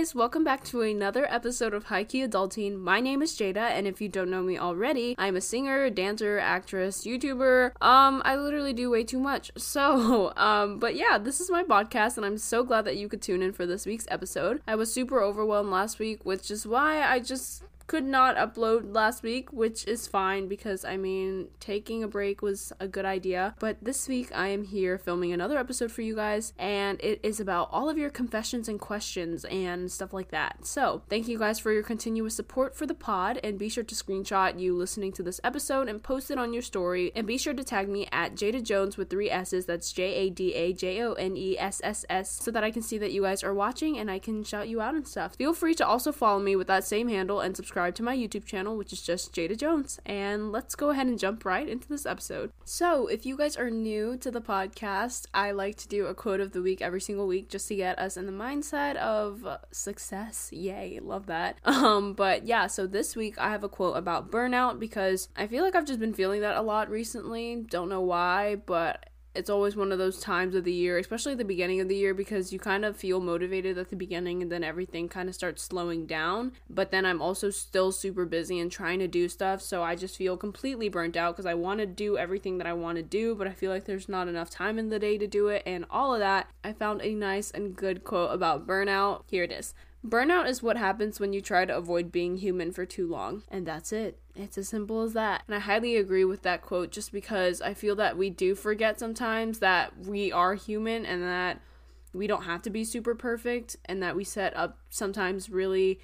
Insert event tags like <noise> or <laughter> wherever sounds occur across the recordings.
guys, welcome back to another episode of Key Adulting. My name is Jada, and if you don't know me already, I'm a singer, dancer, actress, YouTuber. Um, I literally do way too much. <laughs> So, um, but yeah, this is my podcast, and I'm so glad that you could tune in for this week's episode. I was super overwhelmed last week, which is why I just could not upload last week, which is fine because I mean, taking a break was a good idea. But this week I am here filming another episode for you guys, and it is about all of your confessions and questions and stuff like that. So, thank you guys for your continuous support for the pod, and be sure to screenshot you listening to this episode and post it on your story. And be sure to tag me at Jada Jones with three S's. That's J A D A J O N E S S S, so that I can see that you guys are watching and I can shout you out and stuff. Feel free to also follow me with that same handle and subscribe subscribe to my YouTube channel, which is just Jada Jones. And let's go ahead and jump right into this episode. So, if you guys are new to the podcast, I like to do a quote of the week every single week just to get us in the mindset of success. Yay, love that. <laughs> Um, but yeah, so this week I have a quote about burnout because I feel like I've just been feeling that a lot recently. Don't know why, but it's always one of those times of the year, especially the beginning of the year, because you kind of feel motivated at the beginning and then everything kind of starts slowing down. But then I'm also still super busy and trying to do stuff, so I just feel completely burnt out because I want to do everything that I want to do, but I feel like there's not enough time in the day to do it, and all of that. I found a nice and good quote about burnout. Here it is. Burnout is what happens when you try to avoid being human for too long. And that's it. It's as simple as that. And I highly agree with that quote just because I feel that we do forget sometimes that we are human and that we don't have to be super perfect and that we set up sometimes really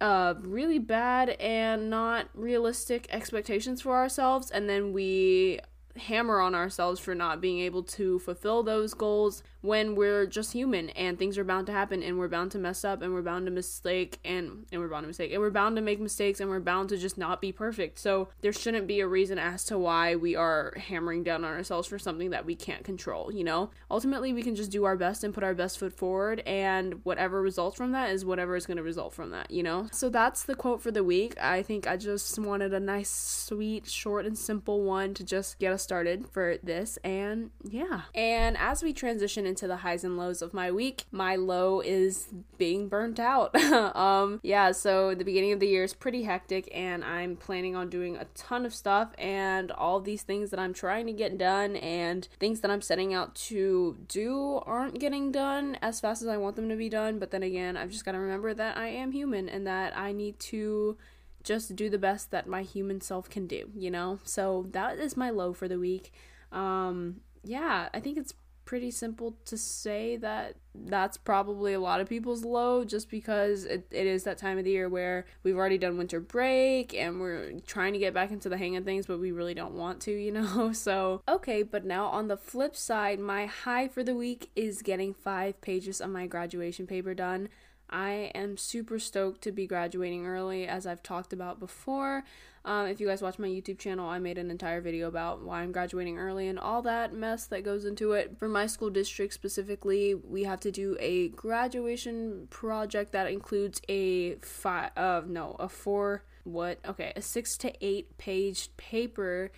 uh really bad and not realistic expectations for ourselves and then we hammer on ourselves for not being able to fulfill those goals when we're just human and things are bound to happen and we're bound to mess up and we're bound to mistake and and we're bound to mistake and we're bound to make mistakes and we're bound to just not be perfect. So there shouldn't be a reason as to why we are hammering down on ourselves for something that we can't control, you know? Ultimately, we can just do our best and put our best foot forward and whatever results from that is whatever is going to result from that, you know? So that's the quote for the week. I think I just wanted a nice sweet short and simple one to just get us started for this and yeah. And as we transition into the highs and lows of my week. My low is being burnt out. <laughs> um, yeah, so the beginning of the year is pretty hectic, and I'm planning on doing a ton of stuff, and all these things that I'm trying to get done and things that I'm setting out to do aren't getting done as fast as I want them to be done. But then again, I've just got to remember that I am human and that I need to just do the best that my human self can do, you know? So that is my low for the week. Um, yeah, I think it's pretty simple to say that that's probably a lot of people's low just because it, it is that time of the year where we've already done winter break and we're trying to get back into the hang of things but we really don't want to <laughs> you know? So okay but now on the flip side my high for the week is getting five pages of my graduation paper done I am super stoked to be graduating early, as I've talked about before. Um, if you guys watch my YouTube channel, I made an entire video about why I'm graduating early and all that mess that goes into it. For my school district specifically, we have to do a graduation project that includes a five, uh, no, a four, what? Okay, a six to eight page paper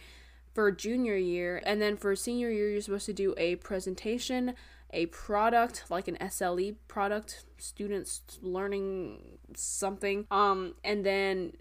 for junior year, and then for senior year, you're supposed to do a presentation a product like an SLE product, students learning something. Um, and then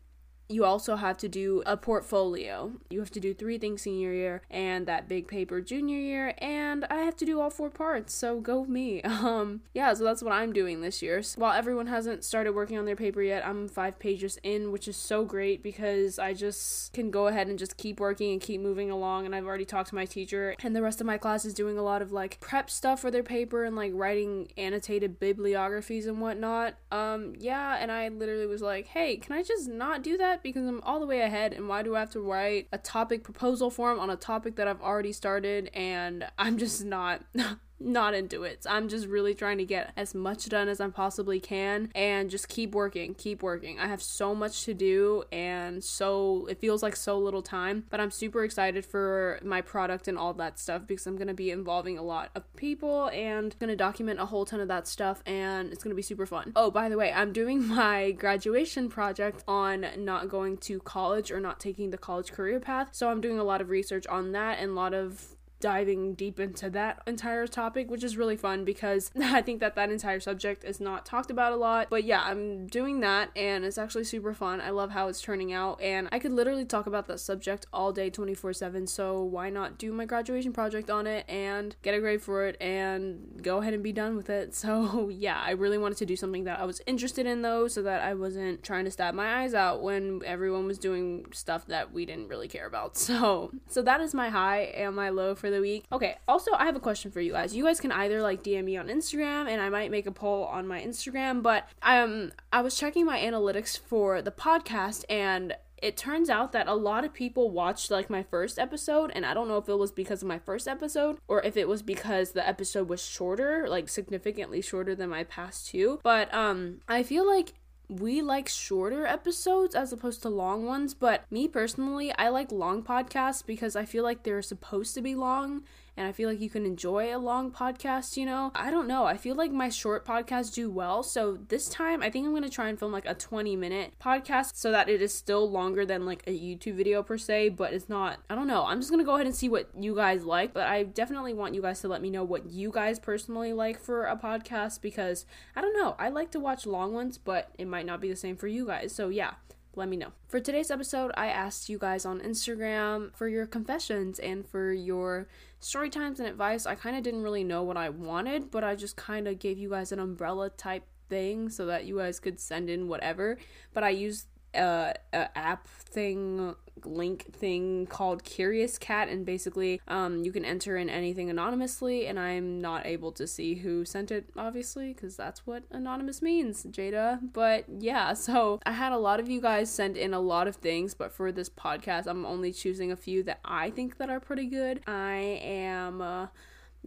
you also have to do a portfolio. You have to do three things senior year and that big paper junior year, and I have to do all four parts. So go me. <laughs> Um, yeah, so that's what I'm doing this year. So while everyone hasn't started working on their paper yet, I'm five pages in, which is so great because I just can go ahead and just keep working and keep moving along. And I've already talked to my teacher, and the rest of my class is doing a lot of like prep stuff for their paper and like writing annotated bibliographies and whatnot. Um, yeah, and I literally was like, hey, can I just not do that? Because I'm all the way ahead and why do I have to write a topic proposal form on a topic that I've already started? And I'm just not <laughs> not into it. I'm just really trying to get as much done as I possibly can and just keep working, keep working. I have so much to do and so it feels like so little time, but I'm super excited for my product and all that stuff because I'm going to be involving a lot of people and going to document a whole ton of that stuff and it's going to be super fun. Oh, by the way, I'm doing <laughs> my graduation project on not going to college or not taking the college career path. So I'm doing a lot of research on that and a lot of diving deep into that entire topic, which is really fun because <laughs> I think that that entire subject is not talked about a lot. But yeah, I'm doing that and it's actually super fun. I love how it's turning out and I could literally talk about that subject all day 24/7. So why not do my graduation project on it and get a grade for it and go ahead and be done with it. <laughs> So yeah, I really wanted to do something that I was interested in though so that I wasn't trying to stab my eyes out when everyone was doing stuff that we didn't really care about. <laughs> So so that is my high and my low for the week. Okay, also I have a question for you guys. You guys can either like DM me on Instagram and I might make a poll on my Instagram, but um I was checking my analytics for the podcast and it turns out that a lot of people watched like my first episode and i don't know if it was because of my first episode or if it was because the episode was shorter like significantly shorter than my past two but um i feel like we like shorter episodes as opposed to long ones, but me personally, I like long podcasts because I feel like they're supposed to be long and I feel like you can enjoy a long podcast, you know? I don't know. I feel like my short podcasts do well. So this time, I think I'm going to try and film like a 20 minute podcast so that it is still longer than like a YouTube video per se, but it's not, I don't know. I'm just going to go ahead and see what you guys like, but I definitely want you guys to let me know what you guys personally like for a podcast because I don't know. I like to watch long ones, but it might not be the same for you guys. So yeah let me know. For today's episode, I asked you guys on Instagram for your confessions and for your story times and advice. I kind of didn't really know what I wanted, but I just kind of gave you guys an umbrella type thing so that you guys could send in whatever. But I used uh, a app thing link thing called Curious Cat, and basically, um, you can enter in anything anonymously, and I'm not able to see who sent it, obviously, because that's what anonymous means, Jada. But yeah, <laughs> so I had a lot of you guys send in a lot of things, but for this podcast, I'm only choosing a few that I think that are pretty good. I am. Uh,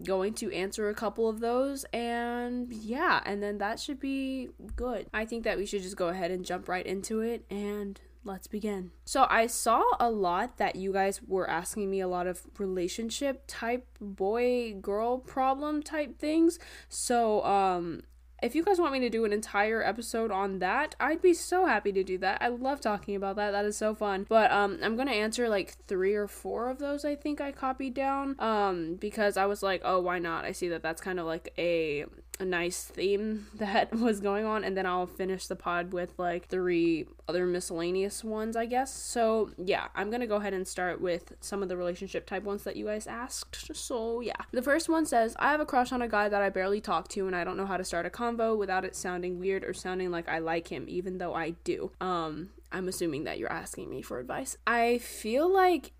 going to answer a couple of those and yeah and then that should be good i think that we should just go ahead and jump right into it and let's begin. So, I saw a lot that you guys were asking me a lot of relationship type boy girl problem type things. So, um, if you guys want me to do an entire episode on that, I'd be so happy to do that. I love talking about that. That is so fun. But um I'm going to answer like 3 or 4 of those I think I copied down um because I was like, "Oh, why not?" I see that that's kind of like a a nice theme <laughs> that was going on and then I'll finish the pod with like three other miscellaneous ones, I guess. So, yeah, I'm to go ahead and start with some of the relationship type ones that you guys asked. So, yeah. The first one says, "I have a crush on a guy that I barely talk to and I don't know how to start a convo without it sounding weird or sounding like I like him even though I do." Um, I'm assuming that you're asking me for advice. I feel like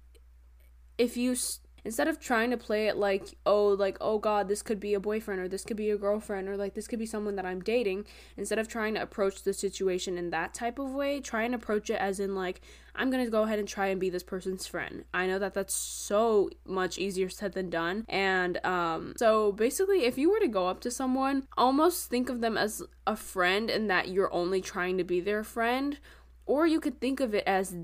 if you instead of trying to play it like oh like oh god this could be a boyfriend or this could be a girlfriend or like this could be someone that i'm dating instead of trying to approach the situation in that type of way try and approach it as in like i'm gonna go ahead and try and be this person's friend. I know that that's so much easier said than done. And um so basically if you were to go up to someone almost think of them as a friend and that you're only trying to be their friend or you could think of it as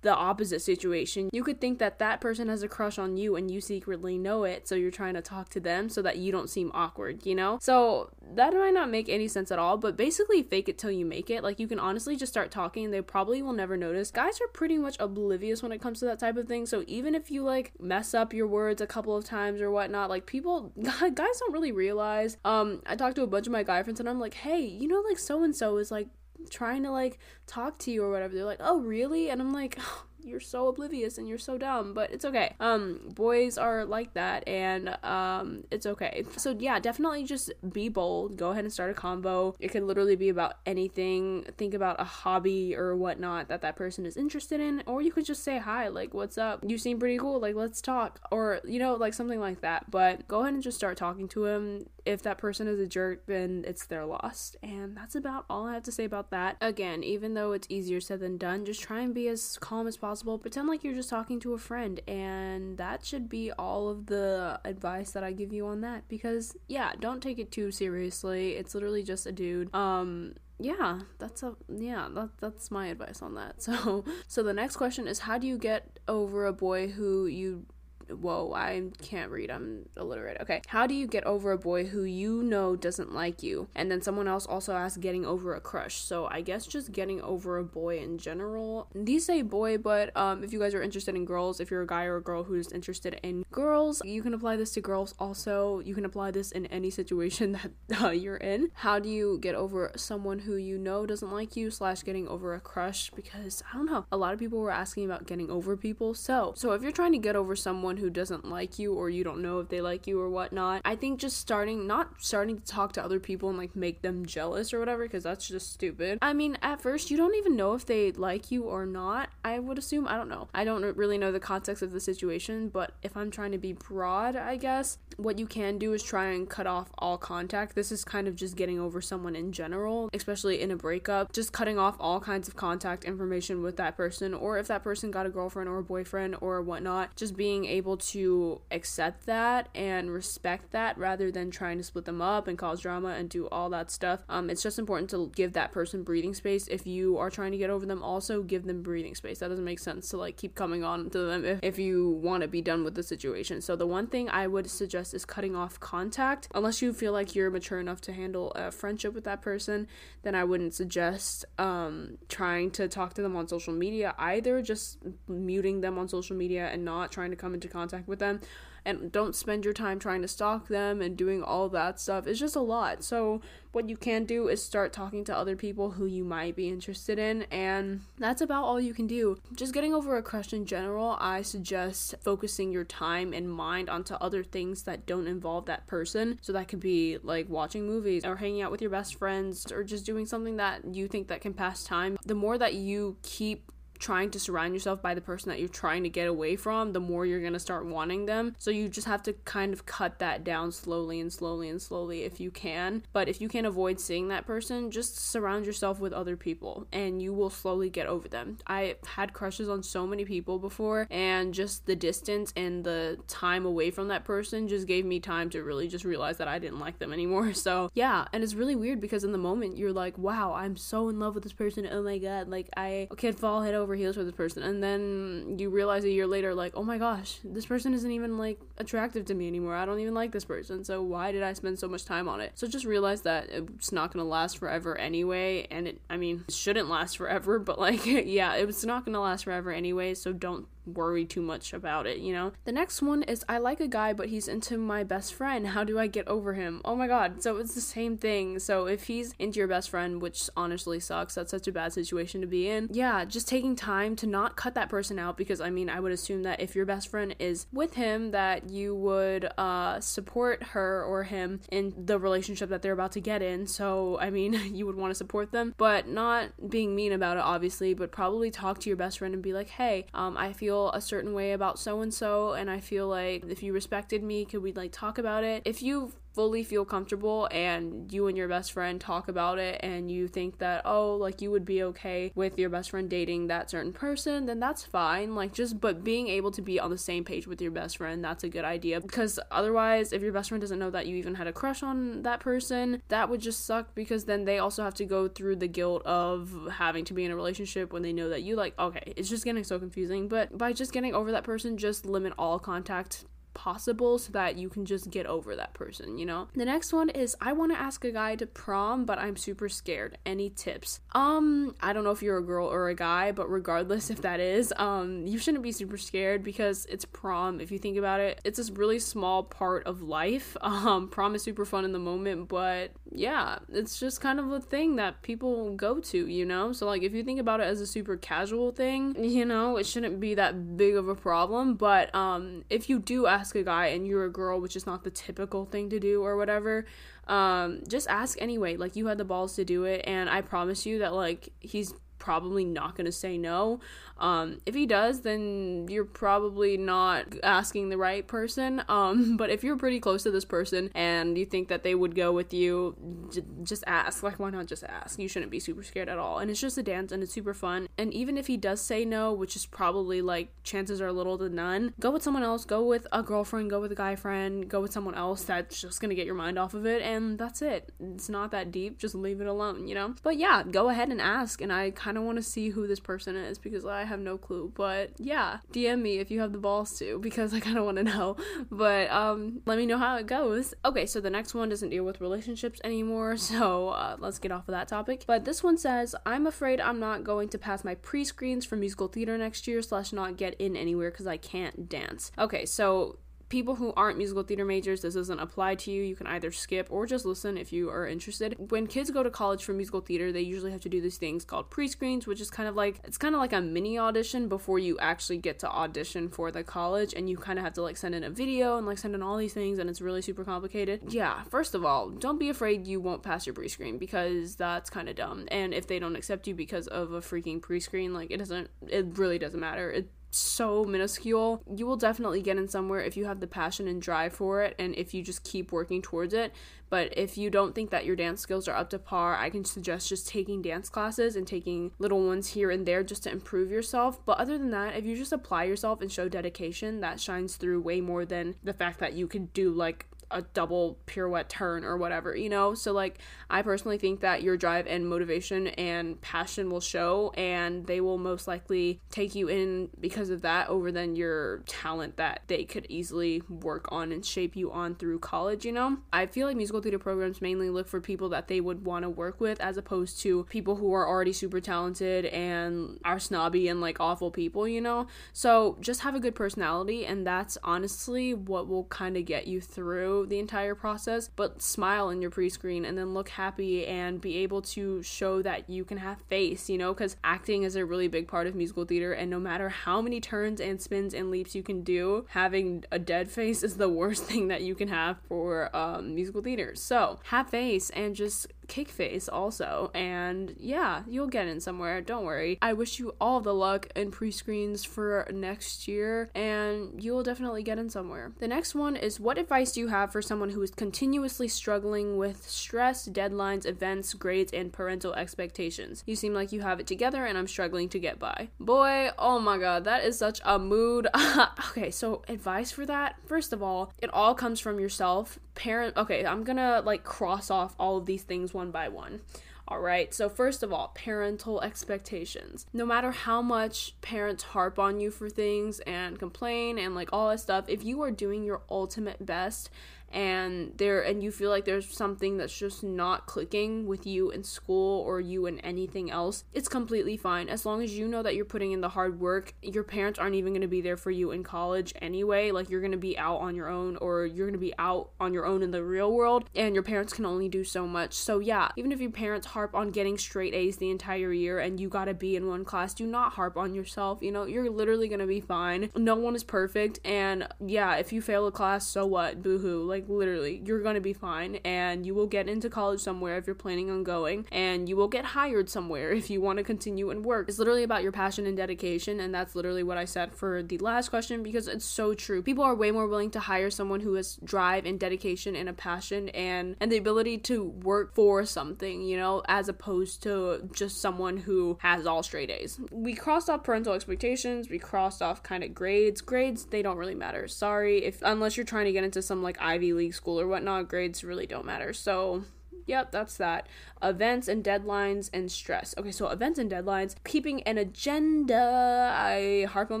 the opposite situation. You could think that that person has a crush on you and you secretly know it, so you're trying to talk to them so that you don't seem awkward, you know? So that might not make any sense at all, but basically fake it till you make it. Like you can honestly just start talking they probably will never notice. Guys are pretty much oblivious when it comes to that type of thing. So even if you like mess up your words a couple of times or whatnot, like people <laughs> guys don't really realize. Um I talked to a bunch of my guy friends and I'm like, "Hey, you know like so and so is like trying to like talk to you or whatever. They're like, "Oh, really?" And I'm like, oh, you're so oblivious and you're so dumb, but it's okay. Um, boys are like that, and um, it's okay. So yeah, definitely just be bold. Go ahead and start a combo. It could literally be about anything. Think about a hobby or whatnot that that person is interested in, or you could just say hi, like, "What's up? You seem pretty cool. Like, let's talk," or you know, like something like that. But go ahead and just start talking to him. If that person is a jerk, then it's their loss, and that's about all I have to say about that. Again, even though it's easier said than done, just try and be as calm as possible. Pretend like you're just talking to a friend, and that should be all of the advice that I give you on that. Because, yeah, don't take it too seriously. It's literally just a dude. Um, yeah that's a yeah that, that's my advice on that <laughs> so so the next question is how do you get over a boy who you whoa, I can't read. I'm illiterate. Okay. How do you get over a boy who you know doesn't like you? And then someone else also asked getting over a crush. So I guess just getting over a boy in general. These say boy, but um, if you guys are interested in girls, if you're a guy or a girl who's interested in girls, you can apply this to girls also. You can apply this in any situation <laughs> that uh, you're in. How do you get over someone who you know doesn't like you slash getting over a crush? Because I don't know, a lot of people were asking about getting over people. So, so if you're trying to get over someone who doesn't like you or you don't know if they like you or whatnot, I think just starting, not starting to talk to other people and like make them jealous or whatever, because that's just stupid. I mean, at first, you don't even know if they like you or not. I would assume, I don't know. I don't really know the context of the situation, but if I'm trying to be broad, I guess, what you can do is try and cut off all contact. This is kind of just getting over someone in general, especially in a breakup, just cutting off all kinds of contact information with that person, or if that person got a girlfriend or a boyfriend or whatnot, just being able to accept that and respect that rather than trying to split them up and cause drama and do all that stuff. Um, it's just important to give that person breathing space. If you are trying to get over them, also give them breathing space. That doesn't make sense to like keep coming on to them if, if you want to be done with the situation. So the one thing I would suggest is cutting off contact unless you feel like you're mature enough to handle a friendship with that person. Then I wouldn't suggest um, trying to talk to them on social media either. Just muting them on social media and not trying to come into contact with them and don't spend your time trying to stalk them and doing all that stuff. It's just a lot. So, what you can do is start talking to other people who you might be interested in, and that's about all you can do. Just getting over a crush in general, I suggest focusing your time and mind onto other things that don't involve that person. So, that could be like watching movies or hanging out with your best friends or just doing something that you think that can pass time. The more that you keep trying to surround yourself by the person that you're trying to get away from, the more you're going to start wanting them. So you just have to kind of cut that down slowly and slowly and slowly if you can. But if you can avoid seeing that person, just surround yourself with other people and you will slowly get over them. I had crushes on so many people before, and just the distance and the time away from that person just gave me time to really just realize that I didn't like them anymore. <laughs> So, yeah, and it's really weird because in the moment you're like, wow, I'm so in love with this person. Oh my god, like I can't fall head over over heels for this person and then you realize a year later like oh my gosh this person isn't even like attractive to me anymore. I don't even like this person so why did i spend so much time on it? So just realize that it's not gonna last forever anyway and it i mean it shouldn't last forever <laughs> but like <laughs> yeah it's not gonna last forever anyway so don't worry too much about it, you know? The next one is I like a guy, but he's into my best friend. How do I get over him? Oh my god. So it's the same thing. So if he's into your best friend, which honestly sucks, that's such a bad situation to be in. Yeah, just taking time to not cut that person out because I mean, I would assume that if your best friend is with him, that you would uh, support her or him in the relationship that they're about to get in. So, I mean, <laughs> you would want to support them, but not being mean about it, obviously, but probably talk to your best friend and be like, hey, um, I feel feel a certain way about so and so and I feel like if you respected me, could we like talk about it? If you fully feel comfortable and you and your best friend talk about it and you think that oh like you would be okay with your best friend dating that certain person then that's fine. Like just but being able to be on the same page with your best friend that's a good idea. Because otherwise if your best friend doesn't know that you even had a crush on that person that would just suck because then they also have to go through the guilt of having to be in a relationship when they know that you like okay it's just getting so confusing. But by just getting over that person just limit all contact possible so that you can just get over that person, you know? The next one is I want to ask a guy to prom, but I'm super scared. Any tips? Um, I don't know if you're a girl or a guy, but regardless <laughs> if that is, um, you shouldn't be super scared because it's prom. If you think about it, it's this really small part of life. <laughs> Um, prom is super fun in the moment, but yeah, it's just kind of a thing that people go to, you know? So like if you think about it as a super casual thing, you know, it shouldn't be that big of a problem, but um if you do ask a guy and you're a girl, which is not the typical thing to do or whatever, um, just ask anyway. Like you had the balls to do it, and I promise you that like he's probably not going to say no. Um, if he does, then you're probably not asking the right person. Um, <laughs> but if you're pretty close to this person and you think that they would go with you, j- just ask. Like, why not just ask? You shouldn't be super scared at all. And it's just a dance and it's super fun. And even if he does say no, which is probably like chances are little to none, go with someone else. Go with a girlfriend, go with a guy friend, go with someone else that's just going to get your mind off of it. And that's it. It's not that deep. Just leave it alone, you know? But yeah, go ahead and ask. And I kind kind of want to see who this person is because I have no clue. But yeah, DM me if you have the balls to because I kind of want to know. <laughs> But um, let me know how it goes. Okay, so the next one doesn't deal with relationships anymore, <laughs> so uh, let's get off of that topic. But this one says, I'm afraid I'm not going to pass my pre screens for musical theater next year, slash, not get in anywhere because I can't dance. Okay, so people who aren't musical theater majors, this doesn't apply to you. You can either skip or just listen if you are interested. When kids go to college for musical theater, they usually have to do these things called pre-screens, which is kind of like it's kind of like a mini audition before you actually get to audition for the college and you kind of have to like send in a video and like send in all these things and it's really super complicated. Yeah, first of all, don't be afraid you won't pass your pre-screen because that's kind of dumb. And if they don't accept you because of a freaking pre-screen, like it doesn't it really doesn't matter. So minuscule. You will definitely get in somewhere if you have the passion and drive for it and if you just keep working towards it. But if you don't think that your dance skills are up to par, I can suggest just taking dance classes and taking little ones here and there just to improve yourself. But other than that, if you just apply yourself and show dedication, that shines through way more than the fact that you can do like a double pirouette turn or whatever, you know? So, like, I personally think that your drive and motivation and passion will show, and they will most likely take you in because of that over than your talent that they could easily work on and shape you on through college, you know? I feel like musical theater programs mainly look for people that they would want to work with as opposed to people who are already super talented and are snobby and like awful people, you know? So, just have a good personality, and that's honestly what will kind of get you through the entire process, but smile in your pre screen and then look happy and be able to show that you can have face, you know, because acting is a really big part of musical theater, and no matter how many turns and spins and leaps you can do, having a dead face is the worst <laughs> thing that you can have for um, musical theater. So have face and just kick face also. And yeah, you'll get in somewhere. Don't worry. I wish you all the luck in pre screens for next year, and you will definitely get in somewhere. The next one is what advice do you have for someone who is continuously struggling with stress, deadlines, events, grades, and parental expectations? You seem like you have it together, and I'm struggling to get by. Boy, oh my god, that is such a mood. <laughs> okay, so advice for that? First of all, it all comes from yourself. Parent, okay, I'm gonna like cross off all of these things one by one. All right, so first of all, parental expectations. No matter how much parents harp on you for things and complain and like all that stuff, if you are doing your ultimate best and there and you feel like there's something that's just not clicking with you in school or you in anything else it's completely fine. As long as you know that you're putting in the hard work your parents aren't even going to be there for you in college anyway. Like you're going to be out on your own or you're going to be out on your own in the real world and your parents can only do so much. So yeah even if your parents harp on getting straight A's the entire year and you got to be in one class do not harp on yourself. You know you're literally going to be fine. No one is perfect and yeah if you fail a class so what? Boohoo. Like like literally, you're gonna be fine and you will get into college somewhere if you're planning on going and you will get hired somewhere if you want to continue and work. It's literally about your passion and dedication and that's literally what I said for the last question because it's so true. People are way more willing to hire someone who has drive and dedication and a passion and and the ability to work for something, you know, as opposed to just someone who has all straight A's. We crossed off parental expectations, we crossed off kind of grades. Grades, they don't really matter. Sorry if unless you're trying to get into some like Ivy League school or whatnot, grades really don't matter. So, yep, that's that. Events and deadlines and stress. Okay, so events and deadlines, keeping an agenda. I harp on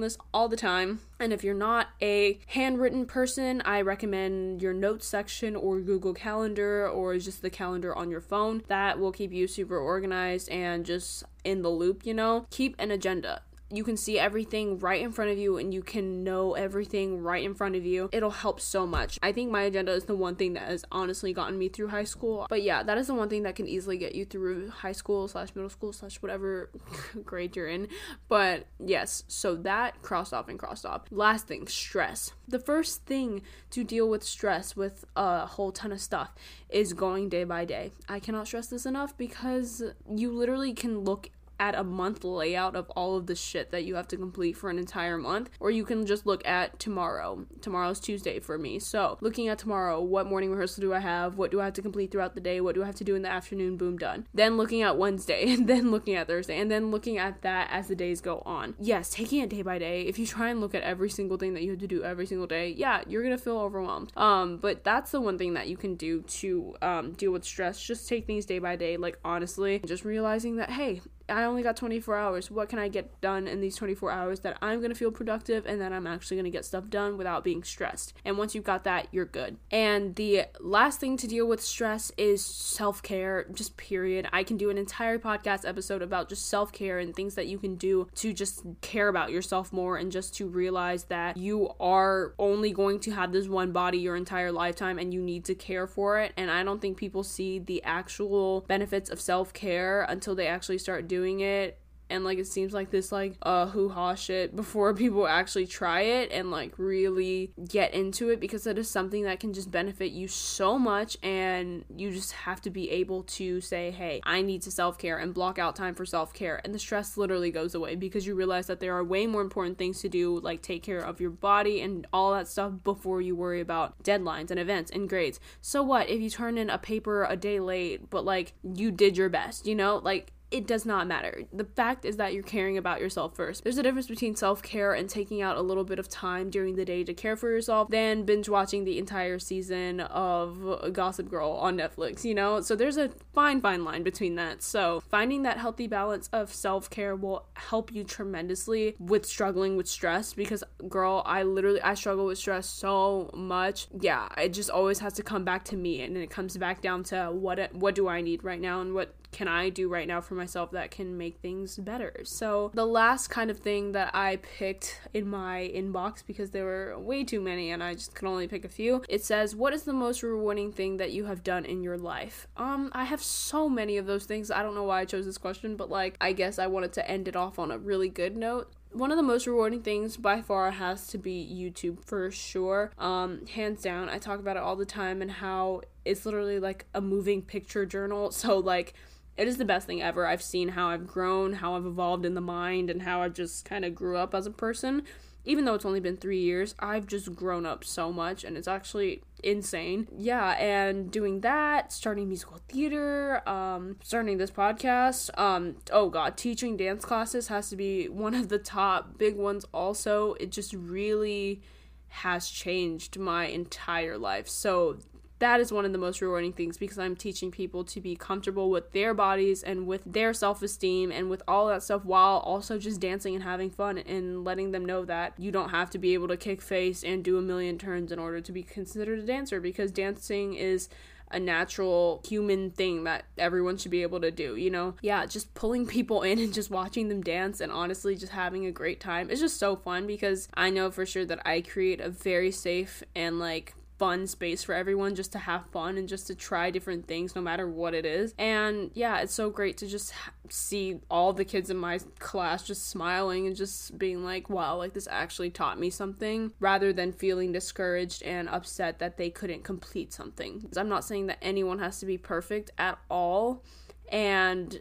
this all the time. And if you're not a handwritten person, I recommend your notes section or Google Calendar or just the calendar on your phone. That will keep you super organized and just in the loop, you know? Keep an agenda you can see everything right in front of you and you can know everything right in front of you. It'll help so much. I think my agenda is the one thing that has honestly gotten me through high school. But yeah, that is the one thing that can easily get you through high school slash middle school slash whatever <laughs> grade you're in. But yes, so that crossed off and crossed off. Last thing, stress. The first thing to deal with stress with a whole ton of stuff is going day by day. I cannot stress this enough because you literally can look at a month layout of all of the shit that you have to complete for an entire month, or you can just look at tomorrow. Tomorrow's Tuesday for me. So, looking at tomorrow, what morning rehearsal do I have? What do I have to complete throughout the day? What do I have to do in the afternoon? Boom, done. Then looking at Wednesday, <laughs> and then looking at Thursday, and then looking at that as the days go on. Yes, taking it day by day. If you try and look at every single thing that you have to do every single day, yeah, you're gonna feel overwhelmed. Um, but that's the one thing that you can do to um, deal with stress. Just take things day by day, like honestly, just realizing that hey, I only got 24 hours. What can I get done in these 24 hours that I'm going to feel productive and that I'm actually going to get stuff done without being stressed? And once you've got that, you're good. And the last thing to deal with stress is self care, just period. I can do an entire podcast episode about just self care and things that you can do to just care about yourself more and just to realize that you are only going to have this one body your entire lifetime and you need to care for it. And I don't think people see the actual benefits of self care until they actually start doing it and like it seems like this like uh hoo-ha shit before <laughs> people actually try it and like really get into it because it is something that can just benefit you so much and you just have to be able to say hey i need to self-care and block out time for self-care. And the stress literally goes away because you realize that there are way more important things to do like take care of your body and all that stuff before you worry about deadlines and events and grades. So what if you turn in a paper a day late but like you did your best you know? Like it does not matter. The fact is that you're caring about yourself first. There's a difference between self care and taking out a little bit of time during the day to care for yourself than binge watching the entire season of Gossip Girl on Netflix, you know? So there's a fine, fine line between that. So finding that healthy balance of self care will help you tremendously with struggling with stress because, girl, I literally, I struggle with stress so much. Yeah, it just always has to come back to me and it comes back down to what, what do I need right now and what can I do right now for myself that can make things better? So, the last kind of thing that I picked in my inbox because there were way too many and I just could only pick a few, it says, What is the most rewarding thing that you have done in your life? Um, I have so many of those things. I don't know why I chose this question, but like, I guess I wanted to end it off on a really good note one of the most rewarding things by far has to be YouTube for sure. Um, hands down, I talk about it all the time and how it's literally like a moving picture journal. <laughs> So like it is the best thing ever. I've seen how I've grown, how I've evolved in the mind, and how I've just kind of grew up as a person. Even though it's only been three years, I've just grown up so much, and it's actually insane. Yeah, and doing that, starting musical theater, um, starting this podcast. Um, oh god, teaching dance classes has to be one of the top big ones. Also, it just really has changed my entire life. So that is one of the most rewarding things because I'm teaching people to be comfortable with their bodies and with their self esteem and with all that stuff while also just dancing and having fun and letting them know that you don't have to be able to kick face and do a million turns in order to be considered a dancer because dancing is a natural human thing that everyone should be able to do, you know? Yeah, just pulling <laughs> people in and just watching them dance and honestly just having a great time. It's just so fun because I know for sure that I create a very safe and like fun space for everyone just to have fun and just to try different things no matter what it is. And yeah, it's so great to just see all the kids in my class just smiling and just being like, wow, like this actually taught me something rather than feeling discouraged and upset that they couldn't complete something. I'm not saying that anyone has to be perfect at all. And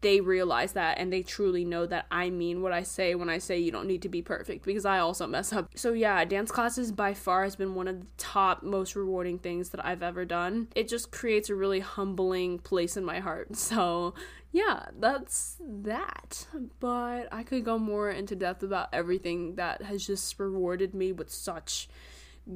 they realize that and they truly know that I mean what I say when I say you don't need to be perfect because I also mess up. So yeah, dance classes by far has been one of the top most rewarding things that I've ever done. It just creates a really humbling place in my heart. <laughs> So yeah, that's that. But I could go more into depth about everything that has just rewarded me with such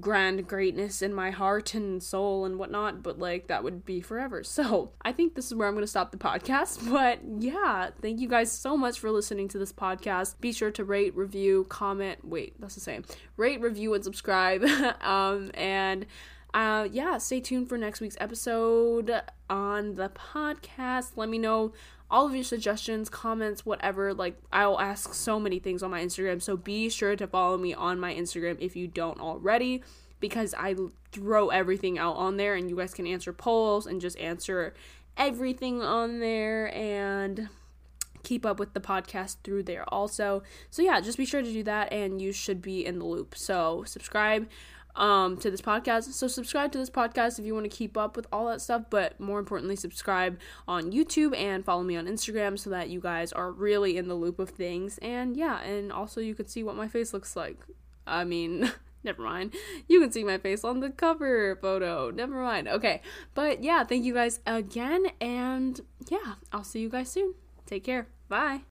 grand greatness in my heart and soul and whatnot, but like that would be forever. <laughs> So I think this is where I'm going to stop the podcast. <laughs> But yeah, thank you guys so much for listening to this podcast. Be sure to rate, review, comment. Wait, that's the same. Rate, review, and subscribe. <laughs> um, and uh, yeah, stay tuned for next week's episode on the podcast. Let me know all of your suggestions, comments, whatever. Like, I'll ask so many things on my Instagram. So be sure to follow me on my Instagram if you don't already, because I throw everything out on there and you guys can answer polls and just answer everything on there and keep up with the podcast through there also. So yeah, just be sure to do that and you should be in the loop. So subscribe um, to this podcast. So subscribe to this podcast if you want to keep up with all that stuff, but more importantly, subscribe on YouTube and follow me on Instagram so that you guys are really in the loop of things. And yeah, and also you can see what my face looks like. I mean, <laughs> never mind. You can see my face on the cover photo. Never mind. Okay. But yeah, thank you guys again. And yeah, I'll see you guys soon. Take care. Bye.